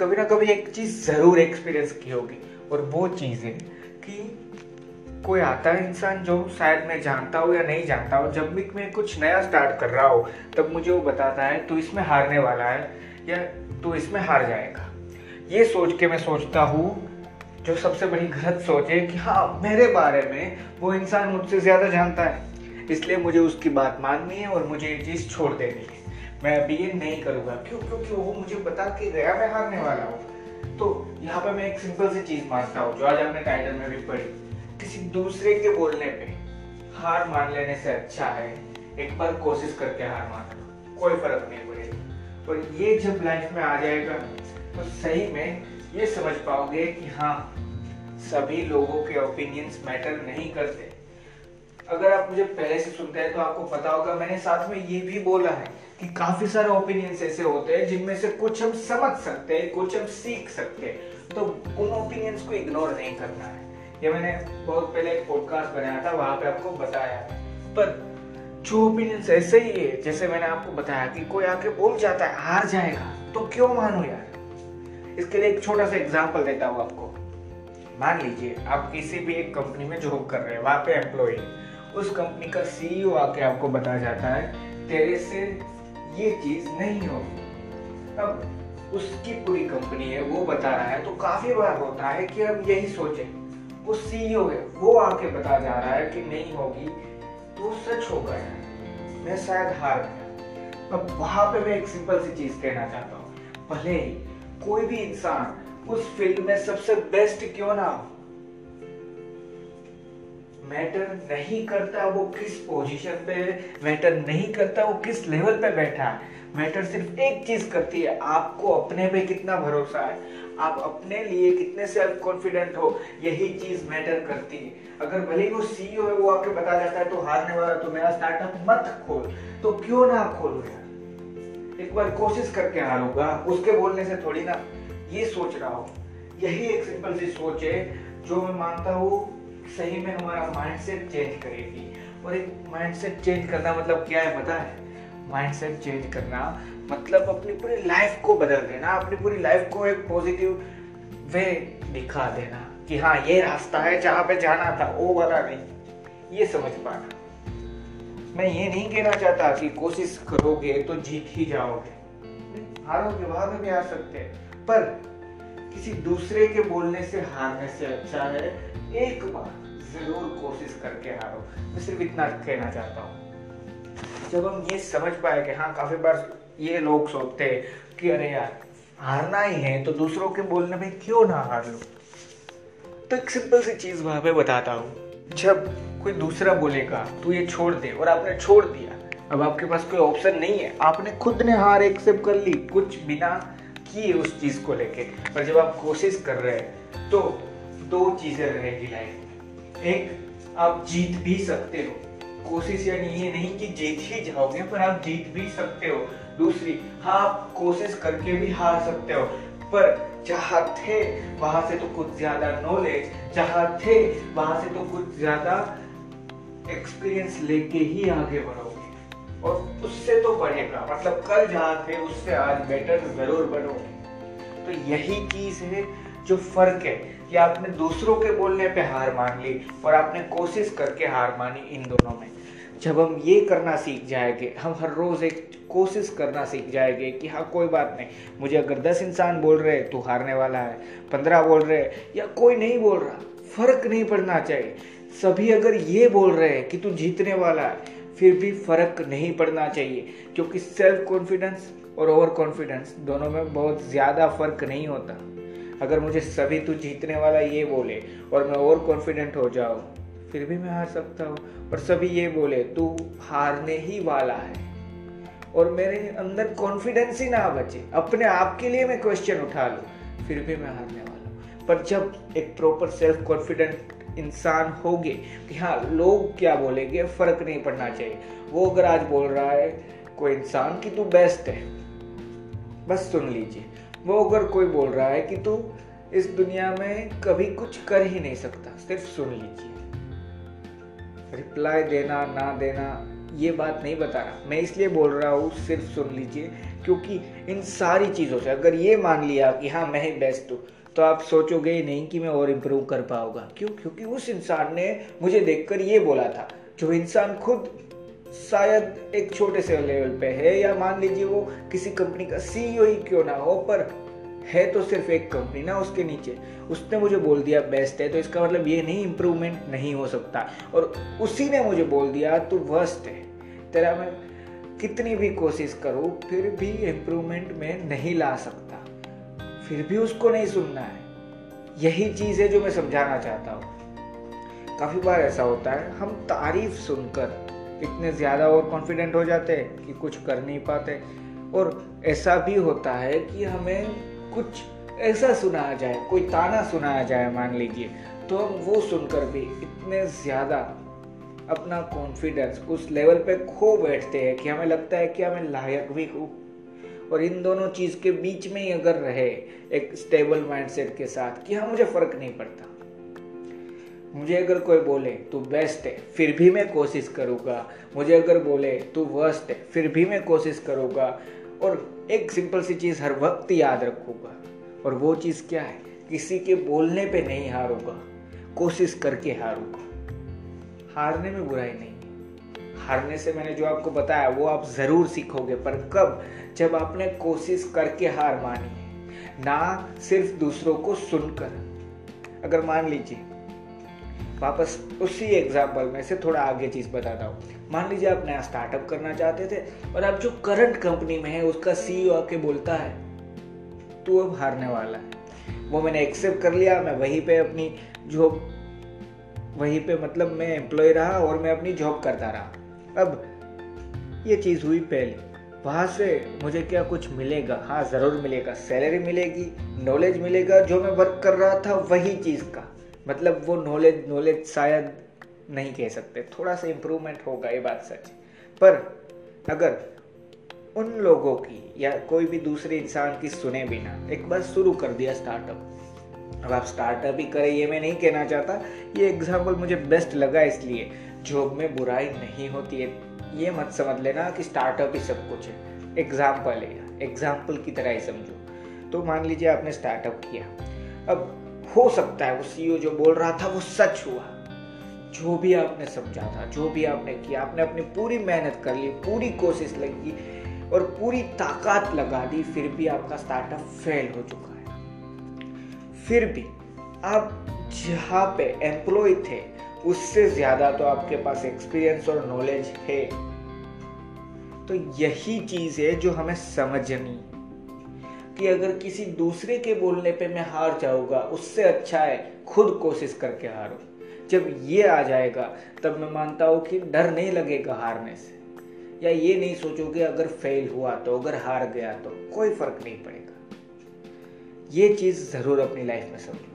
कभी ना कभी एक चीज़ ज़रूर एक्सपीरियंस की होगी। और वो चीज़ है कि कोई आता है इंसान जो शायद मैं जानता हूँ या नहीं जानता हूँ। जब भी मैं कुछ नया स्टार्ट कर रहा हूँ, तब मुझे वो बताता है, तू इसमें हारने वाला है या तू इसमें हार जाएगा? ये सोच के मैं सोचता हूँ, जो सबसे बड़ी गलत सोच है कि हाँ मेरे बारे में वो इंसान मुझसे ज़्यादा जानता है। इसलिए मुझे उसकी बात माननी है और मुझे ये चीज़ छोड़ देनी है। मैं ये नहीं करूँगा। क्यों? क्योंकि वो मुझे बता के गया, मैं हारने वाला हूँ। तो यहाँ पे मैं एक सिंपल सी चीज़ मानता हूँ, जो आज हमने टाइटल में भी पढ़ी। किसी दूसरे के बोलने पे हार मान लेने से अच्छा है, एक बार कोशिश करके हार मान कोई फ़र्क नहीं पड़ेगा और ये जब लाइफ में आ जाएगा तो सही में ये समझ पाओगे कि हाँ सभी लोगों के ओपिनियंस मैटर नहीं करते। अगर आप मुझे पहले से सुनते हैं तो आपको पता होगा, मैंने साथ में ये भी बोला है कि काफ़ी सारे ओपिनियंस ऐसे होते हैं जिनमें से कुछ हम समझ सकते हैं, कुछ हम सीख सकते हैं। तो उन ओपिनियंस को इग्नोर नहीं करना है। ये मैंने बहुत पहले एक पॉडकास्ट बनाया था, वहाँ पे आपको बताया। पर जो ओपिनियंस ऐसे ही है, जैसे मैंने आपको बताया कि कोई आके बोल जाता है, हार जाएगा तो क्यों मानो यार? इसके लिए एक छोटा सा एग्ज़ाम्पल देता हूँ आपको। मान लीजिए, आप किसी भी एक कंपनी में जॉब कर रहे हैं, वहाँ पे एम्प्लॉय उस कंपनी का सीईओ आके आपको बता जाता है, तेरे से ये चीज़ नहीं होगी। अब उसकी पूरी कंपनी है, वो बता रहा है तो काफ़ी बार होता है कि हम यही सोचे। वो सीईओ है, वो आके बता जा रहा है कि नहीं होगी तो सच होगा यार मैं शायद हार गया। अब वहाँ पे मैं एक सिंपल सी चीज़ कहना चाहता हूँ। भले ही कोई भी इंसान उस फ़ील्ड में सबसे बेस्ट क्यों ना हो मैटर नहीं करता वो किस पोजीशन पे मैटर नहीं करता वो किस लेवल पे बैठा है। मैटर सिर्फ़ एक चीज़ करती है, आपको अपने पे कितना भरोसा है, आप अपने लिए कितने सेल्फ कॉन्फिडेंट हो, यही चीज़ मैटर करती है। अगर भले वो सीईओ है, वो आके बता जाता है तो हारने वाला तो मेरा स्टार्टअप मत खोल। तो क्यों ना खोलो यार? एक बार कोशिश करके हारूँगा, उसके बोलने से थोड़ी ना ये सोच रहा हो। यही एक सिंपल सी सोच है, जो मैं मानता हूँ सही में हमारा माइंडसेट चेंज करेगी। और एक माइंडसेट चेंज करना मतलब क्या है पता है? माइंडसेट चेंज करना मतलब अपनी पूरी लाइफ को बदल देना, अपनी पूरी लाइफ को एक पॉजिटिव वे दिखा देना कि हाँ ये रास्ता है जहाँ पे जाना था, वो वाला नहीं। ये समझ पाना। मैं ये नहीं कहना चाहता कि कोशिश करोगे तो जीत ही जाओगे। हारोगे वहाँ में भी हार सकते हैं, पर किसी दूसरे के बोलने से हारने से अच्छा है, एक बार ज़रूर कोशिश करके हारो। मैं सिर्फ़ इतना कहना चाहता हूँ। जब हम ये समझ पाए कि हाँ काफ़ी बार ये लोग सोचते हैं कि अरे यार, हारना ही है तो दूसरों के बोलने में क्यों ना हार लो? तो एक सिंपल सी चीज़ वहाँ पे बताता हूँ। जब कोई दूसरा बोलेगा, तू ये छोड़ दे, और आपने छोड़ दिया, अब आपके पास कोई ऑप्शन नहीं है। आपने खुद ने हार एक्सेप्ट कर ली, कुछ बिना किए उस चीज़ को लेके। पर जब आप कोशिश कर रहे हैं तो दो चीज़ें रहेगी लाइफ में। एक, आप जीत भी सकते हो। कोशिश यानी ये नहीं कि जीत ही जाओगे, पर आप जीत भी सकते हो। दूसरी हाँ आप कोशिश करके भी हार सकते हो। पर जहाँ थे, वहाँ से तो कुछ ज़्यादा नॉलेज जहाँ थे, वहाँ से तो कुछ ज़्यादा एक्सपीरियंस लेके ही आगे बढ़ोगे और उससे तो बढ़ेगा। मतलब कल जहाँ थे, उससे आज बेटर ज़रूर बनोगे तो यही चीज़ है जो फ़र्क है कि आपने दूसरों के बोलने पे हार मान ली और आपने कोशिश करके हार मानी इन दोनों में। जब हम ये करना सीख जाएँगे, हम हर रोज एक कोशिश करना सीख जाएँगे कि हाँ कोई बात नहीं, मुझे अगर दस इंसान बोल रहे तो हारने वाला है, पंद्रह बोल रहे या कोई नहीं बोल रहा, फ़र्क नहीं पड़ना चाहिए। सभी अगर ये बोल रहे हैं कि तू जीतने वाला है फिर भी फ़र्क नहीं पड़ना चाहिए, क्योंकि सेल्फ कॉन्फिडेंस और ओवर कॉन्फिडेंस दोनों में बहुत ज़्यादा फ़र्क नहीं होता। अगर मुझे सभी तू जीतने वाला ये बोले और मैं ओवर कॉन्फिडेंट हो जाऊँ, फिर भी मैं हार सकता हूँ। और सभी ये बोले, तू हारने ही वाला है। और मेरे अंदर कॉन्फिडेंस ही ना बचे। अपने आप के लिए मैं क्वेश्चन उठा लूँ, फिर भी मैं हारने वाला हूँ। पर जब एक प्रॉपर सेल्फ कॉन्फिडेंट इंसान होगे कि हाँ लोग क्या बोलेंगे, फ़र्क नहीं पड़ना चाहिए। वो अगर आज बोल रहा है, कोई इंसान कि तू बेस्ट है, बस सुन लीजिए। वो अगर कोई बोल रहा है कि तू इस दुनिया में कभी कुछ कर ही नहीं सकता, सिर्फ़ सुन लीजिए। रिप्लाई देना, ना देना, ये बात नहीं बता रहा। मैं इसलिए बोल रहा हूँ, सिर्फ़ सुन लीजिए, क्योंकि इन सारी चीज़ों से, अगर ये मान लिया कि हाँ मैं ही बेस्ट हूँ तो आप सोचोगे ही नहीं कि मैं और इम्प्रूव कर पाऊँगा। क्यों? क्योंकि उस इंसान ने मुझे देखकर ये बोला था, जो इंसान खुद शायद एक छोटे से लेवल पे है, या मान लीजिए वो किसी कंपनी का सीईओ ही क्यों ना हो, पर है तो सिर्फ़ एक कंपनी ना, उसके नीचे। उसने मुझे बोल दिया, बेस्ट है। तो इसका मतलब ये नहीं इम्प्रूवमेंट नहीं हो सकता। और उसी ने मुझे बोल दिया, तू वर्स्ट है। तेरा मैं कितनी भी कोशिश करूँ, फिर भी इम्प्रूवमेंट में नहीं ला सकता। फिर भी उसको नहीं सुनना है। यही चीज़ है जो मैं समझाना चाहता हूँ। काफ़ी बार ऐसा होता है, हम तारीफ़ सुनकर इतने ज़्यादा और कॉन्फिडेंट हो जाते हैं कि कुछ कर नहीं पाते। और ऐसा भी होता है कि हमें कुछ ऐसा सुनाया जाए, कोई ताना सुनाया जाए, मान लीजिए तो हम वो सुनकर भी इतने ज़्यादा अपना कॉन्फिडेंस उस लेवल पे खो बैठते हैं कि हमें लगता है कि हमें लायक भी और इन दोनों चीज़ के बीच में ही अगर रहे एक स्टेबल माइंडसेट के साथ कि हाँ मुझे फ़र्क नहीं पड़ता। मुझे अगर कोई बोले, तू बेस्ट है, फिर भी मैं कोशिश करूँगा। मुझे अगर बोले, तू वर्स्ट है, फिर भी मैं कोशिश करूँगा। और एक सिंपल सी चीज़ हर वक्त याद रखूँगा। और वो चीज़ क्या है? किसी के बोलने पे नहीं हारूँगा, कोशिश करके हारूँगा। हारने में बुराई नहीं। हारने से मैंने जो आपको बताया, वो आप ज़रूर सीखोगे, पर कब? जब आपने कोशिश करके हार मानी। ना सिर्फ़ दूसरों को सुनकर। अगर मान लीजिए, वापस उसी एग्ज़ाम्पल में से थोड़ा आगे चीज़ बताता हूँ। मान लीजिए आप नया स्टार्टअप करना चाहते थे, और आप जो करंट कंपनी में है, उसका सीईओ आके बोलता है, तू अब हारने वाला है। वो मैंने एक्सेप्ट कर लिया, मैं वहीं पे अपनी जॉब वहीं पे मतलब मैं एम्प्लॉय रहा, और मैं अपनी जॉब करता रहा। अब ये चीज़ हुई पहले। वहाँ से मुझे क्या कुछ मिलेगा? हाँ ज़रूर मिलेगा। सैलरी मिलेगी, नॉलेज मिलेगा, जो मैं वर्क कर रहा था वही चीज़ का। मतलब वो नॉलेज नॉलेज शायद नहीं कह सकते। थोड़ा सा इम्प्रूवमेंट होगा, ये बात सच पर अगर उन लोगों की या कोई भी दूसरे इंसान की सुने बिना, एक बार शुरू कर दिया स्टार्टअप अब आप स्टार्टअप ही करें, ये मैं नहीं कहना चाहता। ये एग्ज़ाम्पल मुझे बेस्ट लगा इसलिए। जॉब में बुराई नहीं होती है, ये मत समझ लेना कि स्टार्टअप ही सब कुछ है। एग्ज़ाम्पल है एग्ज़ाम्पल की तरह ही समझो। तो मान लीजिए आपने स्टार्टअप किया। अब हो सकता है वो सीईओ जो बोल रहा था वो सच हुआ। जो भी आपने समझा था, जो भी आपने किया, आपने अपनी पूरी मेहनत कर ली, पूरी कोशिश लगी और पूरी ताकत लगा दी, फिर भी आपका स्टार्टअप फेल हो चुका है। फिर भी आप जहाँ पे एम्प्लॉय थे उससे ज़्यादा तो आपके पास एक्सपीरियंस और नॉलेज है। तो यही चीज़ है जो हमें समझनी। कि अगर किसी दूसरे के बोलने पे मैं हार जाऊँगा, उससे अच्छा है खुद कोशिश करके हारो। जब ये आ जाएगा, तब मैं मानता हूँ कि डर नहीं लगेगा हारने से। या ये नहीं सोचोगे, अगर फेल हुआ तो अगर हार गया तो कोई फ़र्क नहीं पड़ेगा। ये चीज़ ज़रूर अपनी लाइफ में समझो।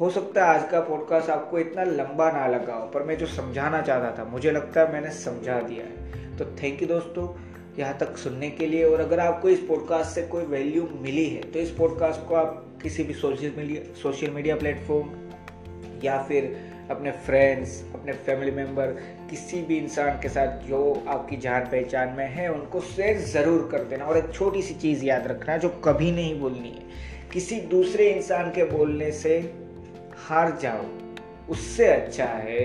हो सकता है आज का पॉडकास्ट आपको इतना लंबा ना लगा हो, पर मैं जो समझाना चाहता था, मुझे लगता है मैंने समझा दिया है। तो थैंक यू दोस्तों, यहाँ तक सुनने के लिए, और अगर आपको इस पॉडकास्ट से कोई वैल्यू मिली है तो इस पॉडकास्ट को आप किसी भी social media social media platform या फिर अपने फ्रेंड्स अपने फैमिली मेंबर किसी भी इंसान के साथ जो आपकी जान पहचान में है, उनको शेयर ज़रूर कर देना। और एक छोटी सी चीज़ याद रखना, जो कभी नहीं बोलनी है। किसी दूसरे इंसान के बोलने से हार जाओ। उससे अच्छा है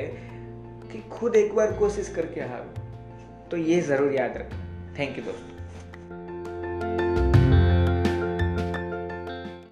कि खुद एक बार कोशिश करके हारो। तो ये ज़रूर याद रखो थैंक यू दोस्तों।